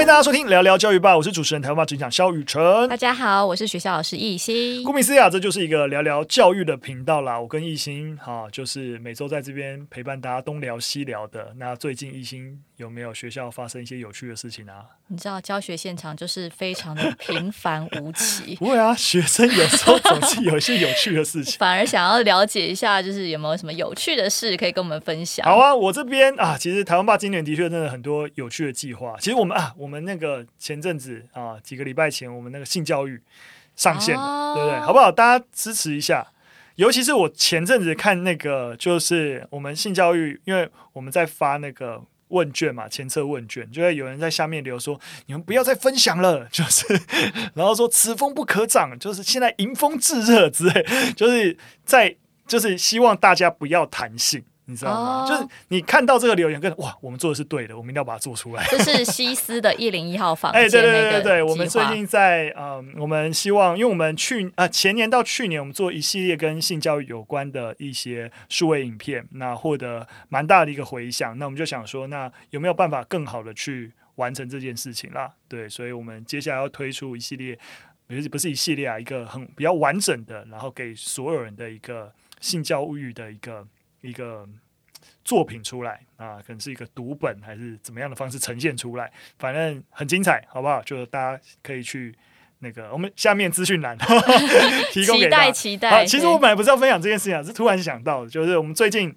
欢迎大家收听聊聊教育吧，我是主持人台湾吧执行长萧宇辰。大家好，我是学校老师易兴。顾名思义啊，这就是一个聊聊教育的频道啦。我跟易兴哈，就是每周在这边陪伴大家东聊西聊的。那最近易兴有没有学校发生一些有趣的事情啊？你知道教学现场就是非常的平凡无奇。不会啊，学生有时候总是有一些有趣的事情。反而想要了解一下，就是有没有什么有趣的事可以跟我们分享？好啊，我这边啊，其实台湾爸今年的确真的很多有趣的计划。其实我们啊，我们那个前阵子啊，几个礼拜前，我们那个性教育上线了，哦、对不对？好不好？大家支持一下。尤其是我前阵子看那个，就是我们性教育，因为我们在发那个。问卷嘛，前测问卷，就会有人在下面留说：“你们不要再分享了。”就是，然后说“此风不可长”，就是现在迎风炙热之类，就是在，就是希望大家不要弹性。你知道吗？Oh. 就是你看到这个留言，跟哇，我们做的是对的，我们一定要把它做出来。这是西斯的一零一号房间。哎，对对对对对，我们最近在嗯，我们希望，因为我们去啊、呃、前年到去年，我们做一系列跟性教育有关的一些数位影片，那获得蛮大的一个回响。那我们就想说，那有没有办法更好的去完成这件事情啦？对，所以我们接下来要推出一系列，不是不是一系列啊，一个很比较完整的，然后给所有人的一个性教育的一个。一个作品出来啊，可能是一个读本还是怎么样的方式呈现出来，反正很精彩，好不好？就大家可以去那个我们下面资讯栏 提供给大家。期待期待。好，其实我本来不是要分享这件事情啊，是突然想到的，就是我们最近。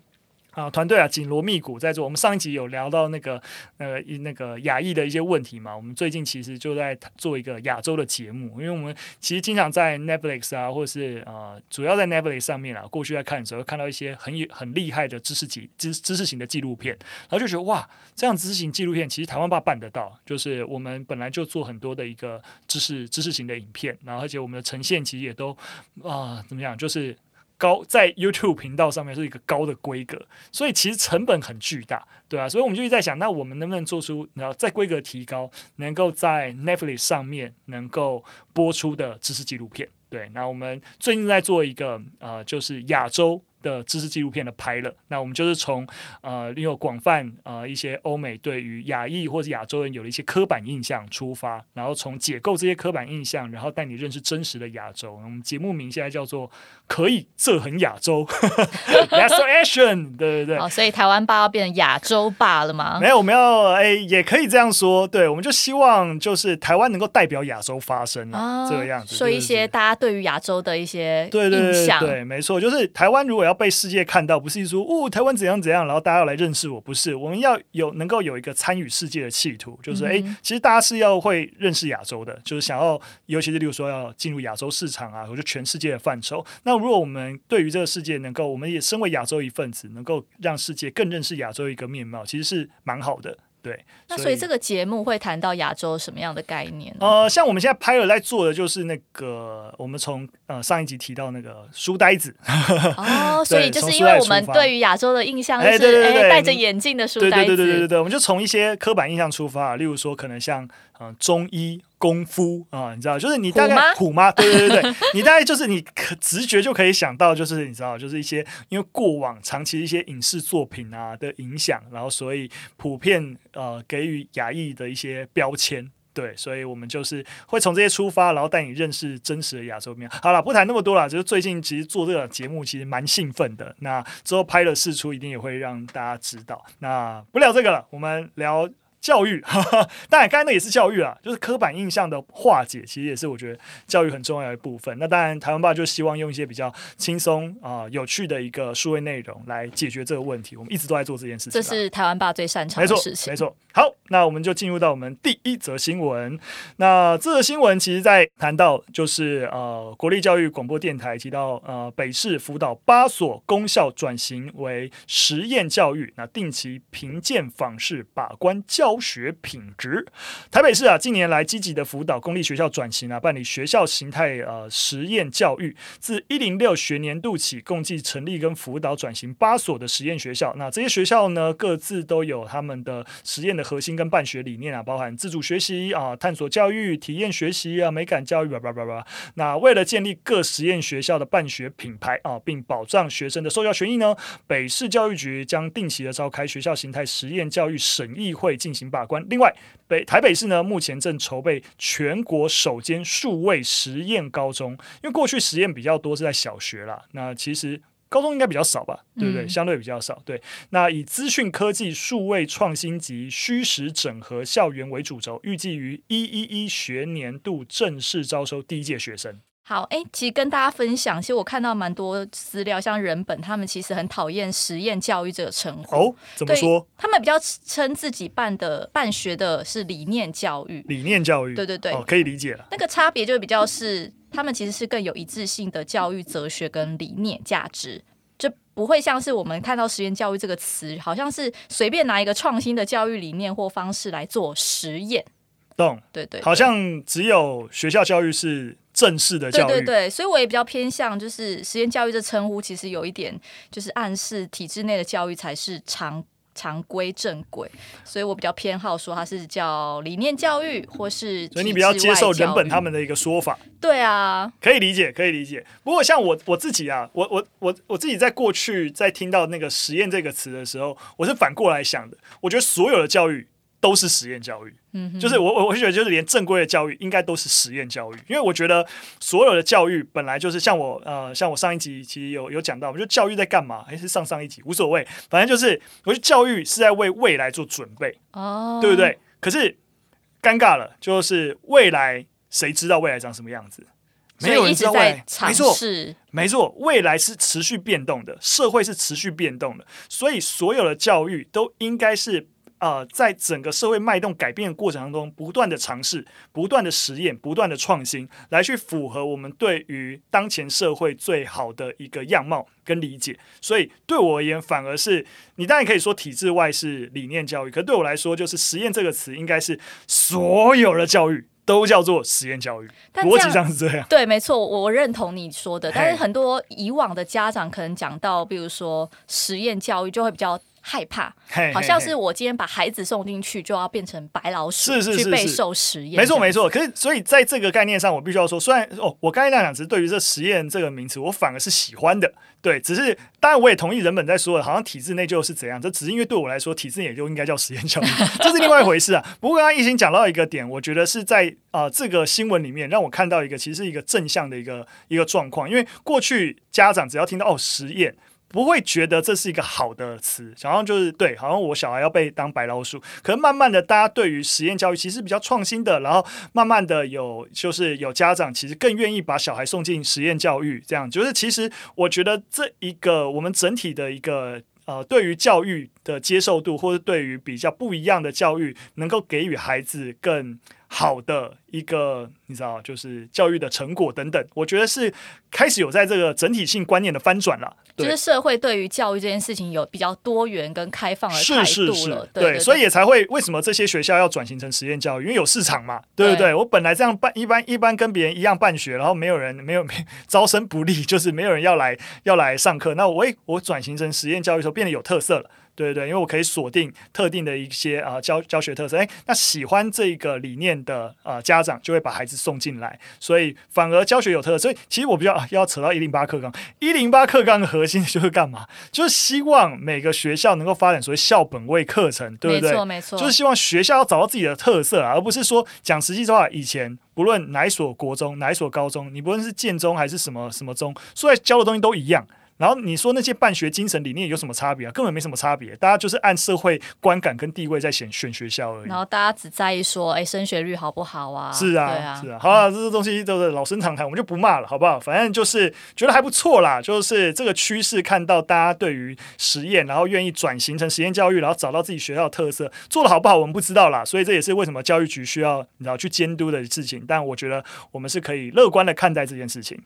啊，团队啊，紧锣密鼓在做。我们上一集有聊到那个呃，那个亚裔的一些问题嘛。我们最近其实就在做一个亚洲的节目，因为我们其实经常在 Netflix 啊，或者是呃，主要在 Netflix 上面啊，过去在看的时候，看到一些很有很厉害的知识级知知识型的纪录片，然后就觉得哇，这样知识型纪录片其实台湾爸办得到。就是我们本来就做很多的一个知识知识型的影片，然后而且我们的呈现其实也都啊、怎么样，就是。高在 YouTube 频道上面是一个高的规格，所以其实成本很巨大，对啊，所以我们就一直在想，那我们能不能做出，然后在规格提高，能够在 Netflix 上面能够播出的知识纪录片？对，那我们最近在做一个呃，就是亚洲。的知识纪录片的拍了，那我们就是从呃，有广泛呃一些欧美对于亚裔或者亚洲人有了一些刻板印象出发，然后从解构这些刻板印象，然后带你认识真实的亚洲。我们节目名现在叫做“可以，这很亚洲 ”，That's action，对对对。哦，所以台湾吧要变成亚洲霸了吗？没有，我们要哎，也可以这样说。对，我们就希望就是台湾能够代表亚洲发声啊，这个样子，说一些大家对于亚洲的一些对对对对，没错，就是台湾如果要。被世界看到，不是说哦，台湾怎样怎样，然后大家要来认识我，不是，我们要有能够有一个参与世界的企图，就是哎、嗯，其实大家是要会认识亚洲的，就是想要，尤其是例如说要进入亚洲市场啊，或者全世界的范畴。那如果我们对于这个世界能够，我们也身为亚洲一份子，能够让世界更认识亚洲一个面貌，其实是蛮好的。对，那所以这个节目会谈到亚洲什么样的概念？呃，像我们现在拍了在做的就是那个，我们从呃上一集提到那个书呆子哦，所以就是因为我们对于亚洲的印象是哎戴着眼镜的书呆子，对对对对对对，我们就从一些刻板印象出发，例如说可能像。嗯，中医功夫啊，你知道，就是你大概虎妈，对对对对，你大概就是你可直觉就可以想到，就是你知道，就是一些因为过往长期一些影视作品啊的影响，然后所以普遍呃给予亚裔的一些标签，对，所以我们就是会从这些出发，然后带你认识真实的亚洲面。好了，不谈那么多了，就是最近其实做这个节目其实蛮兴奋的，那之后拍了试出，一定也会让大家知道。那不聊这个了，我们聊。教育，哈哈，当然，刚才那也是教育啊，就是刻板印象的化解，其实也是我觉得教育很重要的一部分。那当然，台湾爸就希望用一些比较轻松啊、呃、有趣的一个数位内容来解决这个问题。我们一直都在做这件事情，这是台湾爸最擅长的事情。没错，没错。好，那我们就进入到我们第一则新闻。那这则新闻其实在谈到就是呃，国立教育广播电台提到呃，北市辅导八所公校转型为实验教育，那定期评鉴访视把关教。教学品质，台北市啊，近年来积极的辅导公立学校转型啊，办理学校形态呃实验教育。自一零六学年度起，共计成立跟辅导转型八所的实验学校。那这些学校呢，各自都有他们的实验的核心跟办学理念啊，包含自主学习啊、探索教育、体验学习啊、美感教育吧吧吧吧。那为了建立各实验学校的办学品牌啊，并保障学生的受教权益呢，北市教育局将定期的召开学校形态实验教育审议会进行把关。另外，北台北市呢，目前正筹备全国首间数位实验高中，因为过去实验比较多是在小学啦，那其实。高中应该比较少吧，对不对？相对比较少。对，那以资讯科技、数位创新及虚实整合校园为主轴，预计于一一一学年度正式招收第一届学生。好，哎，其实跟大家分享，其实我看到蛮多资料，像人本他们其实很讨厌实验教育这个称呼。哦，怎么说？他们比较称自己办的办学的是理念教育。理念教育，对对对，哦，可以理解了。那个差别就比较是。他们其实是更有一致性的教育哲学跟理念价值，就不会像是我们看到实验教育这个词，好像是随便拿一个创新的教育理念或方式来做实验。懂？对，对对，好像只有学校教育是正式的教育。对对对，所以我也比较偏向，就是实验教育这称呼，其实有一点就是暗示体制内的教育才是常。常规正轨，所以我比较偏好说它是叫理念教育，或是所以你比较接受人本他们的一个说法。对啊，可以理解，可以理解。不过像我我自己啊，我我我我自己在过去在听到那个实验这个词的时候，我是反过来想的。我觉得所有的教育。都是实验教育，嗯，就是我我我觉得就是连正规的教育应该都是实验教育，因为我觉得所有的教育本来就是像我呃像我上一集其实有有讲到，我觉得教育在干嘛？还是上上一集无所谓，反正就是我觉得教育是在为未来做准备，哦，对不对？可是尴尬了，就是未来谁知道未来长什么样子？没有人知道未来，没错，没错，未来是持续变动的，社会是持续变动的，所以所有的教育都应该是。呃，在整个社会脉动改变的过程当中，不断的尝试、不断的实验、不断的创新，来去符合我们对于当前社会最好的一个样貌跟理解。所以对我而言，反而是你当然可以说体制外是理念教育，可对我来说，就是实验这个词应该是所有的教育都叫做实验教育。逻辑上是这样。对，没错，我认同你说的。但是很多以往的家长可能讲到，比如说实验教育，就会比较。害怕，好像是我今天把孩子送进去，就要变成白老鼠，是是是，去备受实验。没错没错。可是，所以在这个概念上，我必须要说，虽然哦，我刚才那两词对于这实验这个名词，我反而是喜欢的。对，只是当然我也同意人本在说的，好像体制内就是怎样，这只是因为对我来说，体制内也就应该叫实验教育，这是另外一回事啊。不过刚刚一心讲到一个点，我觉得是在啊、呃、这个新闻里面让我看到一个其实是一个正向的一个一个状况，因为过去家长只要听到哦实验。不会觉得这是一个好的词，好像就是对，好像我小孩要被当白老鼠。可是慢慢的，大家对于实验教育其实比较创新的，然后慢慢的有就是有家长其实更愿意把小孩送进实验教育，这样就是其实我觉得这一个我们整体的一个呃对于教育的接受度，或者对于比较不一样的教育，能够给予孩子更好的一个，你知道，就是教育的成果等等，我觉得是开始有在这个整体性观念的翻转了。就是社会对于教育这件事情有比较多元跟开放的态度了。是是是，对，对，对，所以也才会为什么这些学校要转型成实验教育，因为有市场嘛，对不对，对？我本来这样办，一般一般跟别人一样办学，然后没有人没有没招生不利，就是没有人要来要来上课。那我我转型成实验教育的时候，变得有特色了。对对，因为我可以锁定特定的一些啊教教学特色，哎，那喜欢这个理念的啊家长就会把孩子送进来，所以反而教学有特色。所以其实我比较要扯到一零八课纲，一零八课纲的核心就是干嘛？就是希望每个学校能够发展所谓校本位课程，对不对？没错没错，就是希望学校要找到自己的特色啊，而不是说讲实际的话，以前不论哪一所国中、哪一所高中，你不论是建中还是什么什么中，所以教的东西都一样。然后你说那些办学精神理念有什么差别啊？根本没什么差别，大家就是按社会观感跟地位在选选学校而已。然后大家只在意说，哎，升学率好不好啊？是啊，啊是啊。好了，这些东西都是老生常谈，我们就不骂了，好不好？反正就是觉得还不错啦，就是这个趋势，看到大家对于实验，然后愿意转型成实验教育，然后找到自己学校的特色，做的好不好，我们不知道啦。所以这也是为什么教育局需要你知道去监督的事情。但我觉得我们是可以乐观的看待这件事情。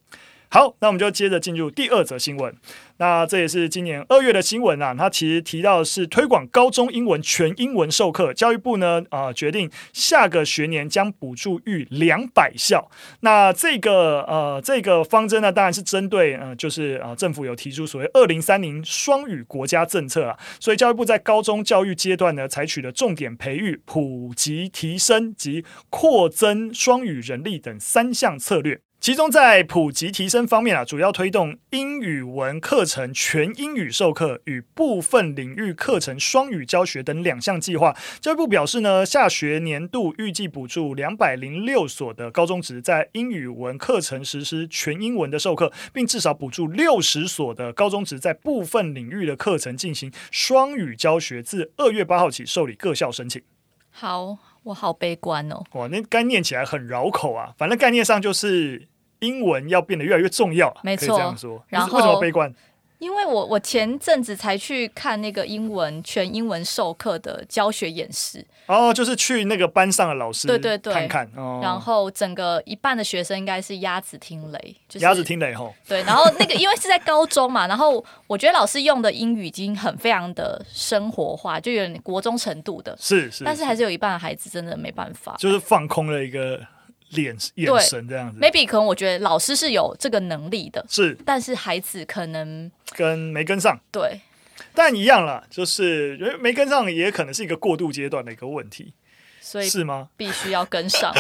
好，那我们就接着进入第二则新闻。那这也是今年二月的新闻啊。它其实提到是推广高中英文全英文授课，教育部呢啊、呃、决定下个学年将补助逾两百校。那这个呃这个方针呢，当然是针对呃就是啊、呃、政府有提出所谓二零三零双语国家政策啊，所以教育部在高中教育阶段呢，采取了重点培育、普及提升及扩增双语人力等三项策略。其中在普及提升方面啊，主要推动英语文课程全英语授课与部分领域课程双语教学等两项计划。教育部表示呢，下学年度预计补助两百零六所的高中职在英语文课程实施全英文的授课，并至少补助六十所的高中职在部分领域的课程进行双语教学。自二月八号起受理各校申请。好。我好悲观哦！哇，那概念起来很绕口啊。反正概念上就是英文要变得越来越重要，没错。这样说。然后为什么悲观？因为我我前阵子才去看那个英文全英文授课的教学演示，哦，就是去那个班上的老师对对对看看，哦、然后整个一半的学生应该是鸭子听雷，就是、鸭子听雷吼。对，然后那个因为是在高中嘛，然后我觉得老师用的英语已经很非常的生活化，就有点国中程度的，是是，是，但是还是有一半的孩子真的没办法，就是放空了一个。脸眼神这样子，maybe 可能我觉得老师是有这个能力的，是，但是孩子可能跟没跟上，对，但一样啦，就是没跟上也可能是一个过渡阶段的一个问题，所以是吗？必须要跟上，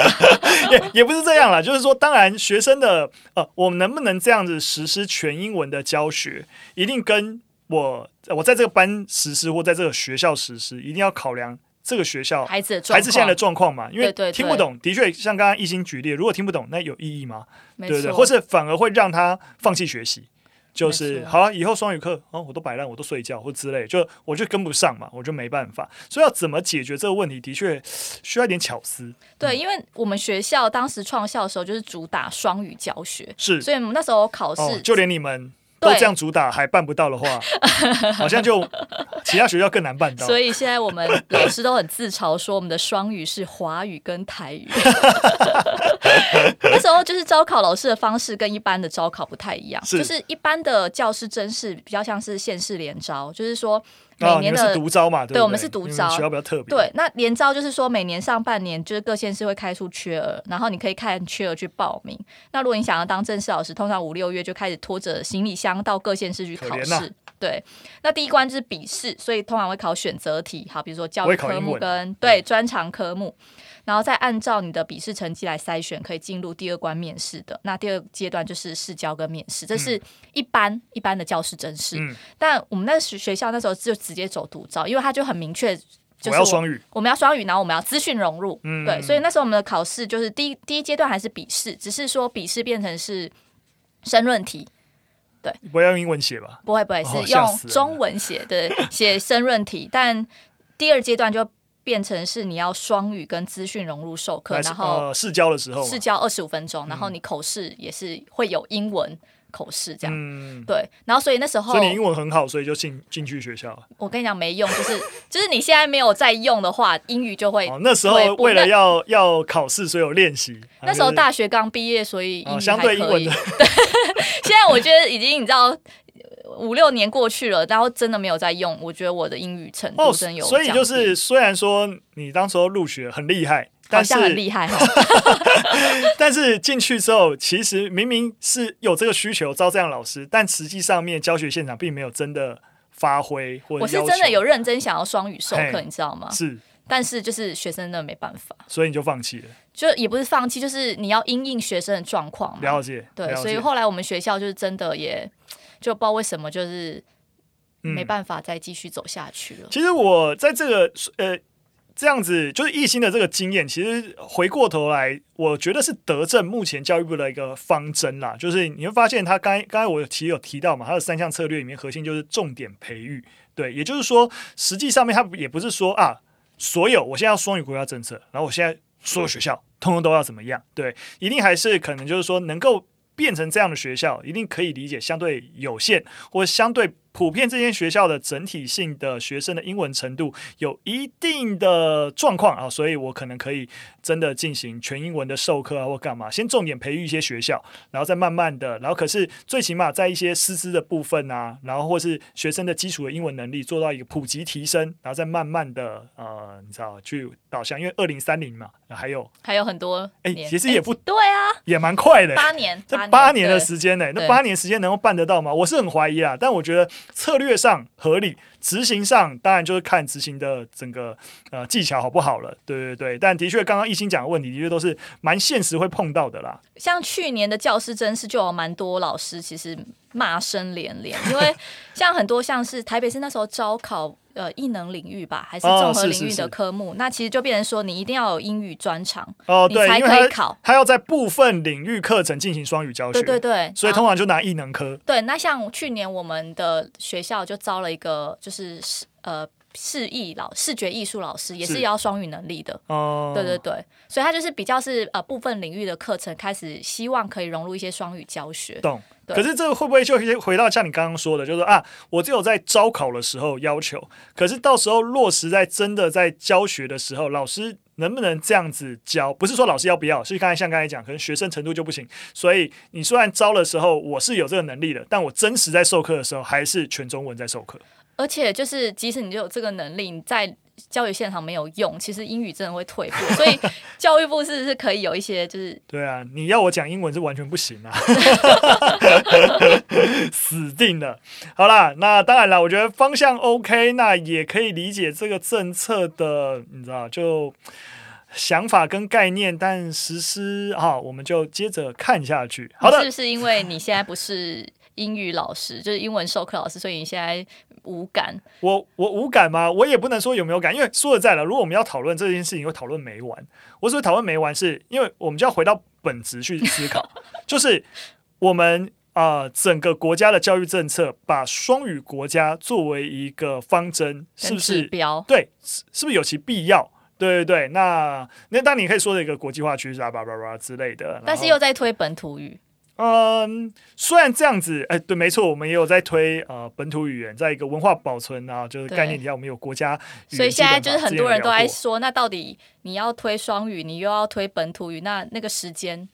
也也不是这样啦，就是说，当然学生的呃，我们能不能这样子实施全英文的教学，一定跟我我在这个班实施或在这个学校实施，一定要考量。这个学校孩子孩子现在的状况嘛，因为听不懂，的确像刚刚一心举例，如果听不懂，那有意义吗？对不。对对，或是反而会让他放弃学习，就是好啊，以后双语课哦，我都摆烂，我都睡觉或之类，就我就跟不上嘛，我就没办法。所以要怎么解决这个问题，的确需要一点巧思。对，因为我们学校当时创校的时候就是主打双语教学，是，所以我们那时候考试，哦，就连你们。都这样主打还办不到的话，好像就其他学校更难办到。所以现在我们老师都很自嘲说，我们的双语是华语跟台语。那时候就是招考老师的方式跟一般的招考不太一样，是就是一般的教师甄试比较像是县市联招，就是说。每年的、独招嘛，对，对，对，我们是独招，学校比较特别。对，那联招就是说每年上半年就是各县市会开出缺额，然后你可以看缺额去报名。那如果你想要当正式老师，通常五六月就开始拖着行李箱到各县市去考试。啊、对，那第一关就是笔试，所以通常会考选择题，好，比如说教育科目跟对专长科目。然后再按照你的笔试成绩来筛选，可以进入第二关面试的。那第二阶段就是试教跟面试，这是一般、嗯、一般的教师真试。嗯、但我们那学学校那时候就直接走独招，因为他就很明确，就是我，我要双语，我们要双语，然后我们要资讯融入。嗯、对，所以那时候我们的考试就是第一第一阶段还是笔试，只是说笔试变成是申论题。对，不要用英文写吧？不会不会，是用中文写，的，写申论题。但第二阶段就。变成是你要双语跟资讯融入授课，然后试教的时候，试教二十五分钟，然后你口试也是会有英文口试这样，对，然后所以那时候，所以你英文很好，所以就进进去学校。我跟你讲没用，就是就是你现在没有在用的话，英语就会那时候为了要要考试，所以有练习。那时候大学刚毕业，所以英语相对英文的。对，现在我觉得已经你知道。五六年过去了，然后真的没有在用。我觉得我的英语程度真有、哦，所以就是虽然说你当时候入学很厉害，但是很厉害哈。但是进去之后，其实明明是有这个需求招这样老师，但实际上面教学现场并没有真的发挥或。我是真的有认真想要双语授课，你知道吗？是，但是就是学生真的没办法，所以你就放弃了。就也不是放弃，就是你要因应学生的状况。了解，对，所以后来我们学校就是真的也。就不知道为什么，就是没办法再继续走下去了。嗯、其实我在这个呃这样子，就是一心的这个经验，其实回过头来，我觉得是德政目前教育部的一个方针啦。就是你会发现，他刚刚才我其实有提到嘛，他的三项策略里面核心就是重点培育。对，也就是说，实际上面他也不是说啊，所有我现在要双语国家政策，然后我现在所有学校通通都要怎么样？对，一定还是可能就是说能够。变成这样的学校，一定可以理解相对有限或相对普遍这间学校的整体性的学生的英文程度有一定的状况啊，所以我可能可以真的进行全英文的授课啊，或干嘛，先重点培育一些学校，然后再慢慢的，然后可是最起码在一些师资的部分啊，然后或是学生的基础的英文能力做到一个普及提升，然后再慢慢的呃，你知道去导向，因为二零三零嘛，还有还有很多，哎，其实也不对啊，也蛮快的，八年，这八年的时间呢，那八年时间能够办得到吗？我是很怀疑啊，但我觉得策略上合理。执行上当然就是看执行的整个呃技巧好不好了，对对对。但的确，刚刚一心讲的问题，的确都是蛮现实会碰到的啦。像去年的教师真是就有蛮多老师其实骂声连连，因为像很多像是台北市那时候招考。呃，异能领域吧，还是综合领域的科目？哦、是是是，那其实就变成说，你一定要有英语专长哦，对，你才可以考。他要在部分领域课程进行双语教学，对对对，所以通常就拿异能科。对，那像去年我们的学校就招了一个，就是呃视艺老视觉艺术老师，也是要双语能力的哦。对对对，所以他就是比较是呃部分领域的课程开始，希望可以融入一些双语教学。懂。可是这个会不会就回到像你刚刚说的，就是说啊，我只有在招考的时候要求，可是到时候落实在真的在教学的时候，老师能不能这样子教？不是说老师要不要，是刚才像刚才讲，可能学生程度就不行。所以你虽然招的时候我是有这个能力的，但我真实在授课的时候还是全中文在授课。而且就是即使你就有这个能力，你在。教育现场没有用，其实英语真的会退步，所以 教育部是是可以有一些就是对啊，你要我讲英文是完全不行啊，死定了。好啦，那当然了，我觉得方向 OK，那也可以理解这个政策的，你知道就想法跟概念，但实施啊，我们就接着看下去。好的，是不是因为你现在不是英语老师，就是英文授课老师，所以你现在？无感，我我无感吗？我也不能说有没有感，因为说实在了，如果我们要讨论这件事情，会讨论没完。我所谓讨论没完，是因为我们就要回到本质去思考，就是我们啊、呃，整个国家的教育政策，把双语国家作为一个方针，是不是标？对，是是不是有其必要？对对对，那那当你可以说的一个国际化趋势啊，叭叭叭之类的，但是又在推本土语。嗯，虽然这样子，哎，对，没错，我们也有在推呃本土语言，在一个文化保存啊，就是概念底下，我们有国家。所以现在就是很多人都在说，那到底你要推双语，你又要推本土语，那那个时间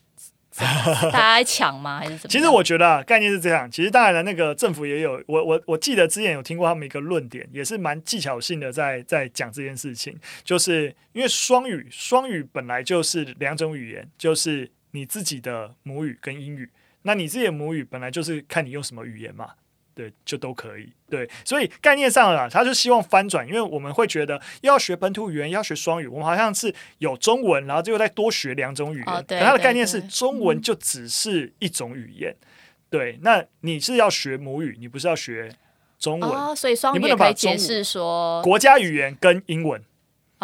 大家在抢吗？还是什么？其实我觉得啊，概念是这样。其实当然了，那个政府也有，我我我记得之前有听过他们一个论点，也是蛮技巧性的，在在讲这件事情，就是因为双语，双语本来就是两种语言，就是。你自己的母语跟英语，那你自己的母语本来就是看你用什么语言嘛，对，就都可以，对，所以概念上啊，他就希望翻转，因为我们会觉得要学本土语言，要学双语，我们好像是有中文，然后最后再多学两种语言，哦、可他的概念是中文就只是一种语言，对，那你是要学母语，你不是要学中文，哦、所以双语也可以解释说国家语言跟英文。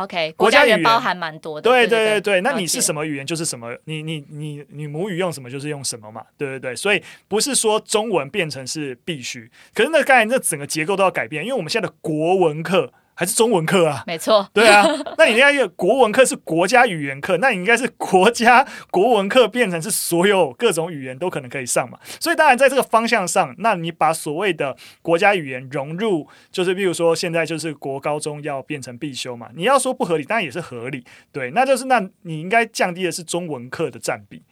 OK，国家语言包含蛮多的。对对对对，那你是什么语言就是什么，你你你你母语用什么就是用什么嘛，对对对，所以不是说中文变成是必须，可是那刚才那整个结构都要改变，因为我们现在的国文课。还是中文课啊？没错，对啊。那你应该一个国文课是国家语言课，那你应该是国家国文课变成是所有各种语言都可能可以上嘛？所以当然在这个方向上，那你把所谓的国家语言融入，就是比如说现在就是国高中要变成必修嘛？你要说不合理，当然也是合理。对，那就是那你应该降低的是中文课的占比。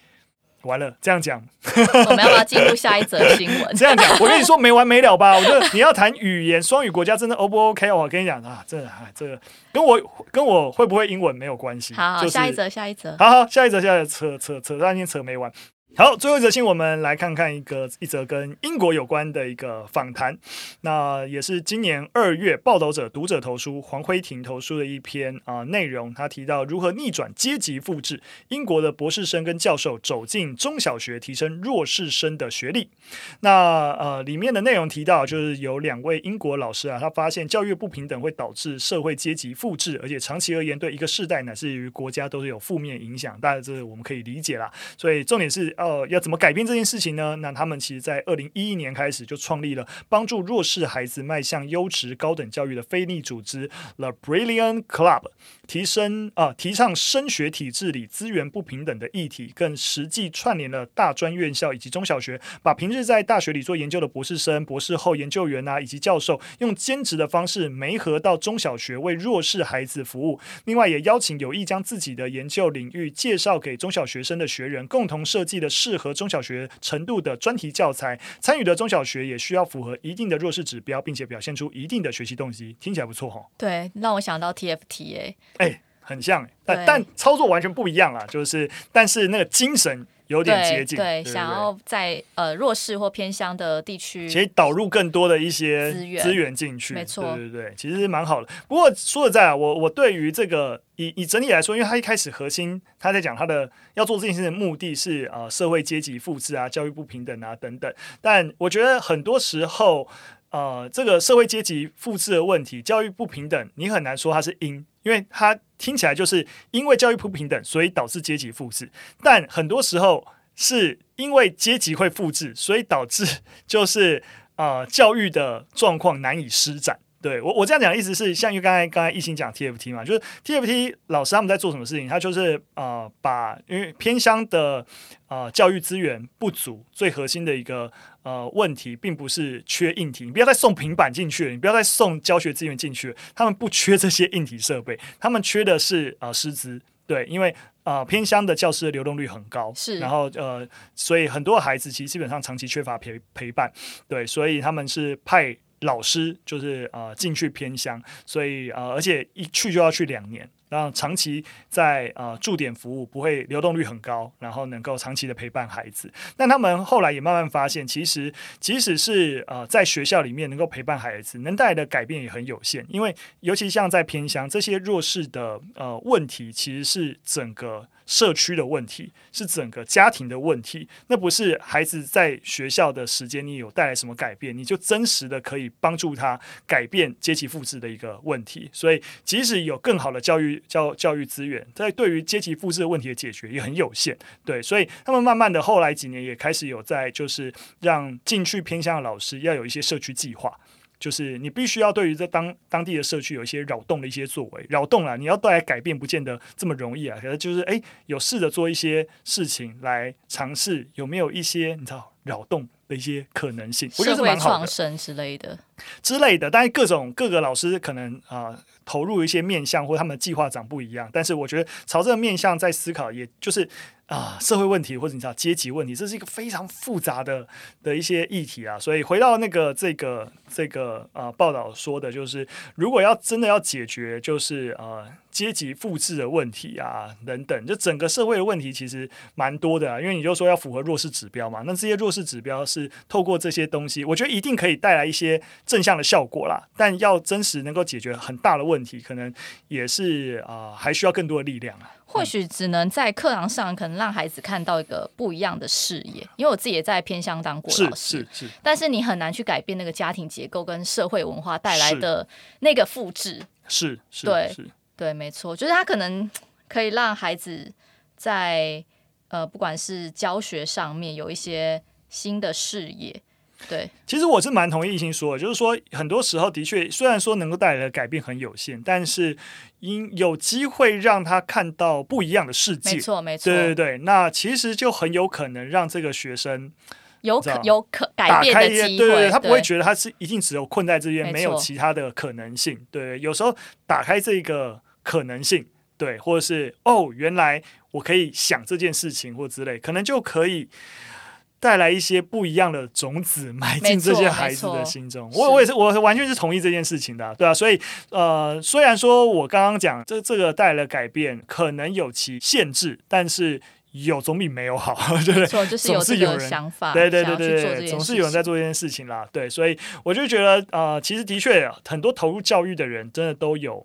完了，这样讲，我们要不要进入下一则新闻？这样讲，我跟你说没完没了吧？我觉得你要谈语言双语国家真的 O 不 OK？我跟你讲啊，这啊这个跟我跟我会不会英文没有关系。好，好，就是、下一则，下一则，好好，下一则，下一则，扯扯扯，半天扯没完。好，最后一则新闻，我们来看看一个一则跟英国有关的一个访谈。那也是今年二月，报道者读者投书黄辉庭投书的一篇啊、内容。他提到如何逆转阶级复制，英国的博士生跟教授走进中小学，提升弱势生的学历。那呃，里面的内容提到，就是有两位英国老师啊，他发现教育不平等会导致社会阶级复制，而且长期而言对一个世代乃至于国家都是有负面影响。当然，这我们可以理解啦。所以重点是啊。呃要怎么改变这件事情呢？那他们其实，在二零一一年开始就创立了帮助弱势孩子迈向优质高等教育的非利组织 The Brilliant Club，提升啊，提倡升学体制里资源不平等的议题，更实际串联了大专院校以及中小学，把平日在大学里做研究的博士生、博士后研究员啊，以及教授，用兼职的方式媒合到中小学为弱势孩子服务。另外，也邀请有意将自己的研究领域介绍给中小学生的学员，共同设计的适合中小学程度的专题教材。参与的中小学也需要符合一定的弱势指标，并且表现出一定的学习动机。听起来不错哈？对，让我想到 TFT 哎、欸，哎、欸，很像，但但操作完全不一样啦，就是但是那个精神有点接近，对，想要在呃弱势或偏乡的地区，其实导入更多的一些资源资源进去，没错，对对对，其实蛮好的。不过说实在啊，我我对于这个以以整体来说，因为他一开始核心他在讲他的要做这件事的目的是呃社会阶级复制啊，教育不平等啊等等，但我觉得很多时候。呃，这个社会阶级复制的问题，教育不平等，你很难说它是因，因为它听起来就是因为教育不平等，所以导致阶级复制。但很多时候是因为阶级会复制，所以导致就是呃教育的状况难以施展。对我，我这样讲的意思是，像因为刚才刚才一心讲 TFT 嘛，就是 TFT 老师他们在做什么事情？他就是呃，把因为偏乡的呃教育资源不足，最核心的一个呃问题，并不是缺硬体，你不要再送平板进去了，你不要再送教学资源进去了，他们不缺这些硬体设备，他们缺的是呃师资。对，因为呃偏乡的教师的流动率很高，是，然后呃，所以很多孩子其实基本上长期缺乏陪陪伴，对，所以他们是派。老师就是呃进去偏乡，所以呃而且一去就要去两年，让长期在呃驻点服务，不会流动率很高，然后能够长期的陪伴孩子。但他们后来也慢慢发现，其实即使是呃在学校里面能够陪伴孩子，能带来的改变也很有限，因为尤其像在偏乡这些弱势的呃问题，其实是整个。社区的问题是整个家庭的问题，那不是孩子在学校的时间你有带来什么改变，你就真实的可以帮助他改变阶级复制的一个问题。所以，即使有更好的教育教教育资源，在对于阶级复制的问题的解决也很有限。对，所以他们慢慢的后来几年也开始有在就是让进去偏向的老师要有一些社区计划。就是你必须要对于这当当地的社区有一些扰动的一些作为，扰动了，你要带来改变，不见得这么容易啊。可是就是诶，有试着做一些事情来尝试，有没有一些你知道扰动的一些可能性？我觉得是蛮好的。创生之类的之类的，但是各种各个老师可能啊、呃、投入一些面向或他们的计划长不一样，但是我觉得朝这个面向在思考，也就是。啊，社会问题或者你知道阶级问题，这是一个非常复杂的的一些议题啊。所以回到那个这个这个呃报道说的，就是如果要真的要解决，就是呃阶级复制的问题啊等等，就整个社会的问题其实蛮多的啊。因为你就说要符合弱势指标嘛，那这些弱势指标是透过这些东西，我觉得一定可以带来一些正向的效果啦。但要真实能够解决很大的问题，可能也是啊、呃，还需要更多的力量啊。或许只能在课堂上，可能让孩子看到一个不一样的视野。因为我自己也在偏乡当过老师，是是是。但是你很难去改变那个家庭结构跟社会文化带来的那个复制。是是，对是对，没错，就是他可能可以让孩子在呃，不管是教学上面有一些新的视野。对，其实我是蛮同意一心说的，就是说很多时候的确，虽然说能够带来的改变很有限，但是因有机会让他看到不一样的世界，没错没错，对对对，那其实就很有可能让这个学生有可有可改变的机会，对对对，他不会觉得他是一定只有困在这边，没有其他的可能性。对，有时候打开这个可能性，对，或者是哦，原来我可以想这件事情或之类，可能就可以。带来一些不一样的种子，埋进这些孩子的心中。我我也是，我完全是同意这件事情的，对啊。所以呃，虽然说我刚刚讲这这个带来的改变可能有其限制，但是有总比没有好，对不对？就是有这个想法，对对对对对，总是有人在做这件事情啦。对，所以我就觉得呃，其实的确很多投入教育的人，真的都有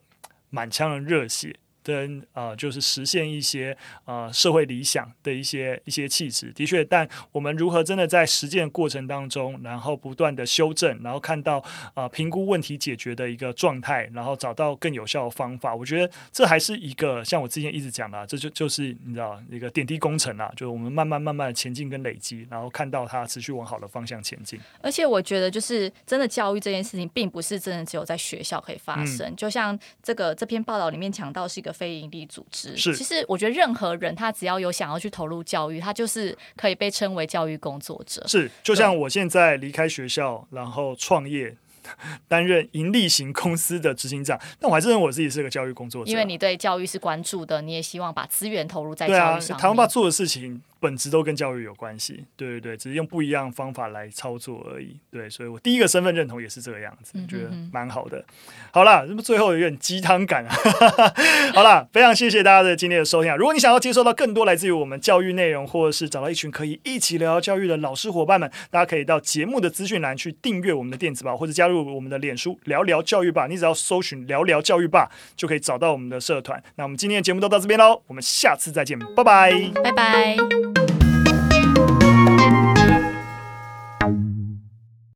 满腔的热血。跟呃，就是实现一些呃社会理想的一些一些气质，的确，但我们如何真的在实践过程当中，然后不断的修正，然后看到啊、呃、评估问题解决的一个状态，然后找到更有效的方法，我觉得这还是一个像我之前一直讲的，这就就是你知道一个点滴工程啊，就是我们慢慢慢慢的前进跟累积，然后看到它持续往好的方向前进。而且我觉得，就是真的教育这件事情，并不是真的只有在学校可以发生，嗯、就像这个这篇报道里面讲到，是一个非营利组织。是，其实我觉得任何人他只要有想要去投入教育，他就是可以被称为教育工作者。是，就像我现在离开学校，然后创业。担任盈利型公司的执行长，但我还是认为我自己是个教育工作者。因为你对教育是关注的，你也希望把资源投入在教育上。对啊，台湾爸做的事情本质都跟教育有关系。对对对，只是用不一样方法来操作而已。对，所以我第一个身份认同也是这个样子，嗯、哼哼觉得蛮好的。好了，那么最后有点鸡汤感啊。好了，非常谢谢大家的今天的收听啊！如果你想要接收到更多来自于我们教育内容，或者是找到一群可以一起聊聊教育的老师伙伴们，大家可以到节目的资讯栏去订阅我们的电子报，或者加入。我们的脸书聊聊教育吧，你只要搜寻聊聊教育吧，就可以找到我们的社团。那我们今天的节目都到这边喽，我们下次再见，拜拜，拜拜。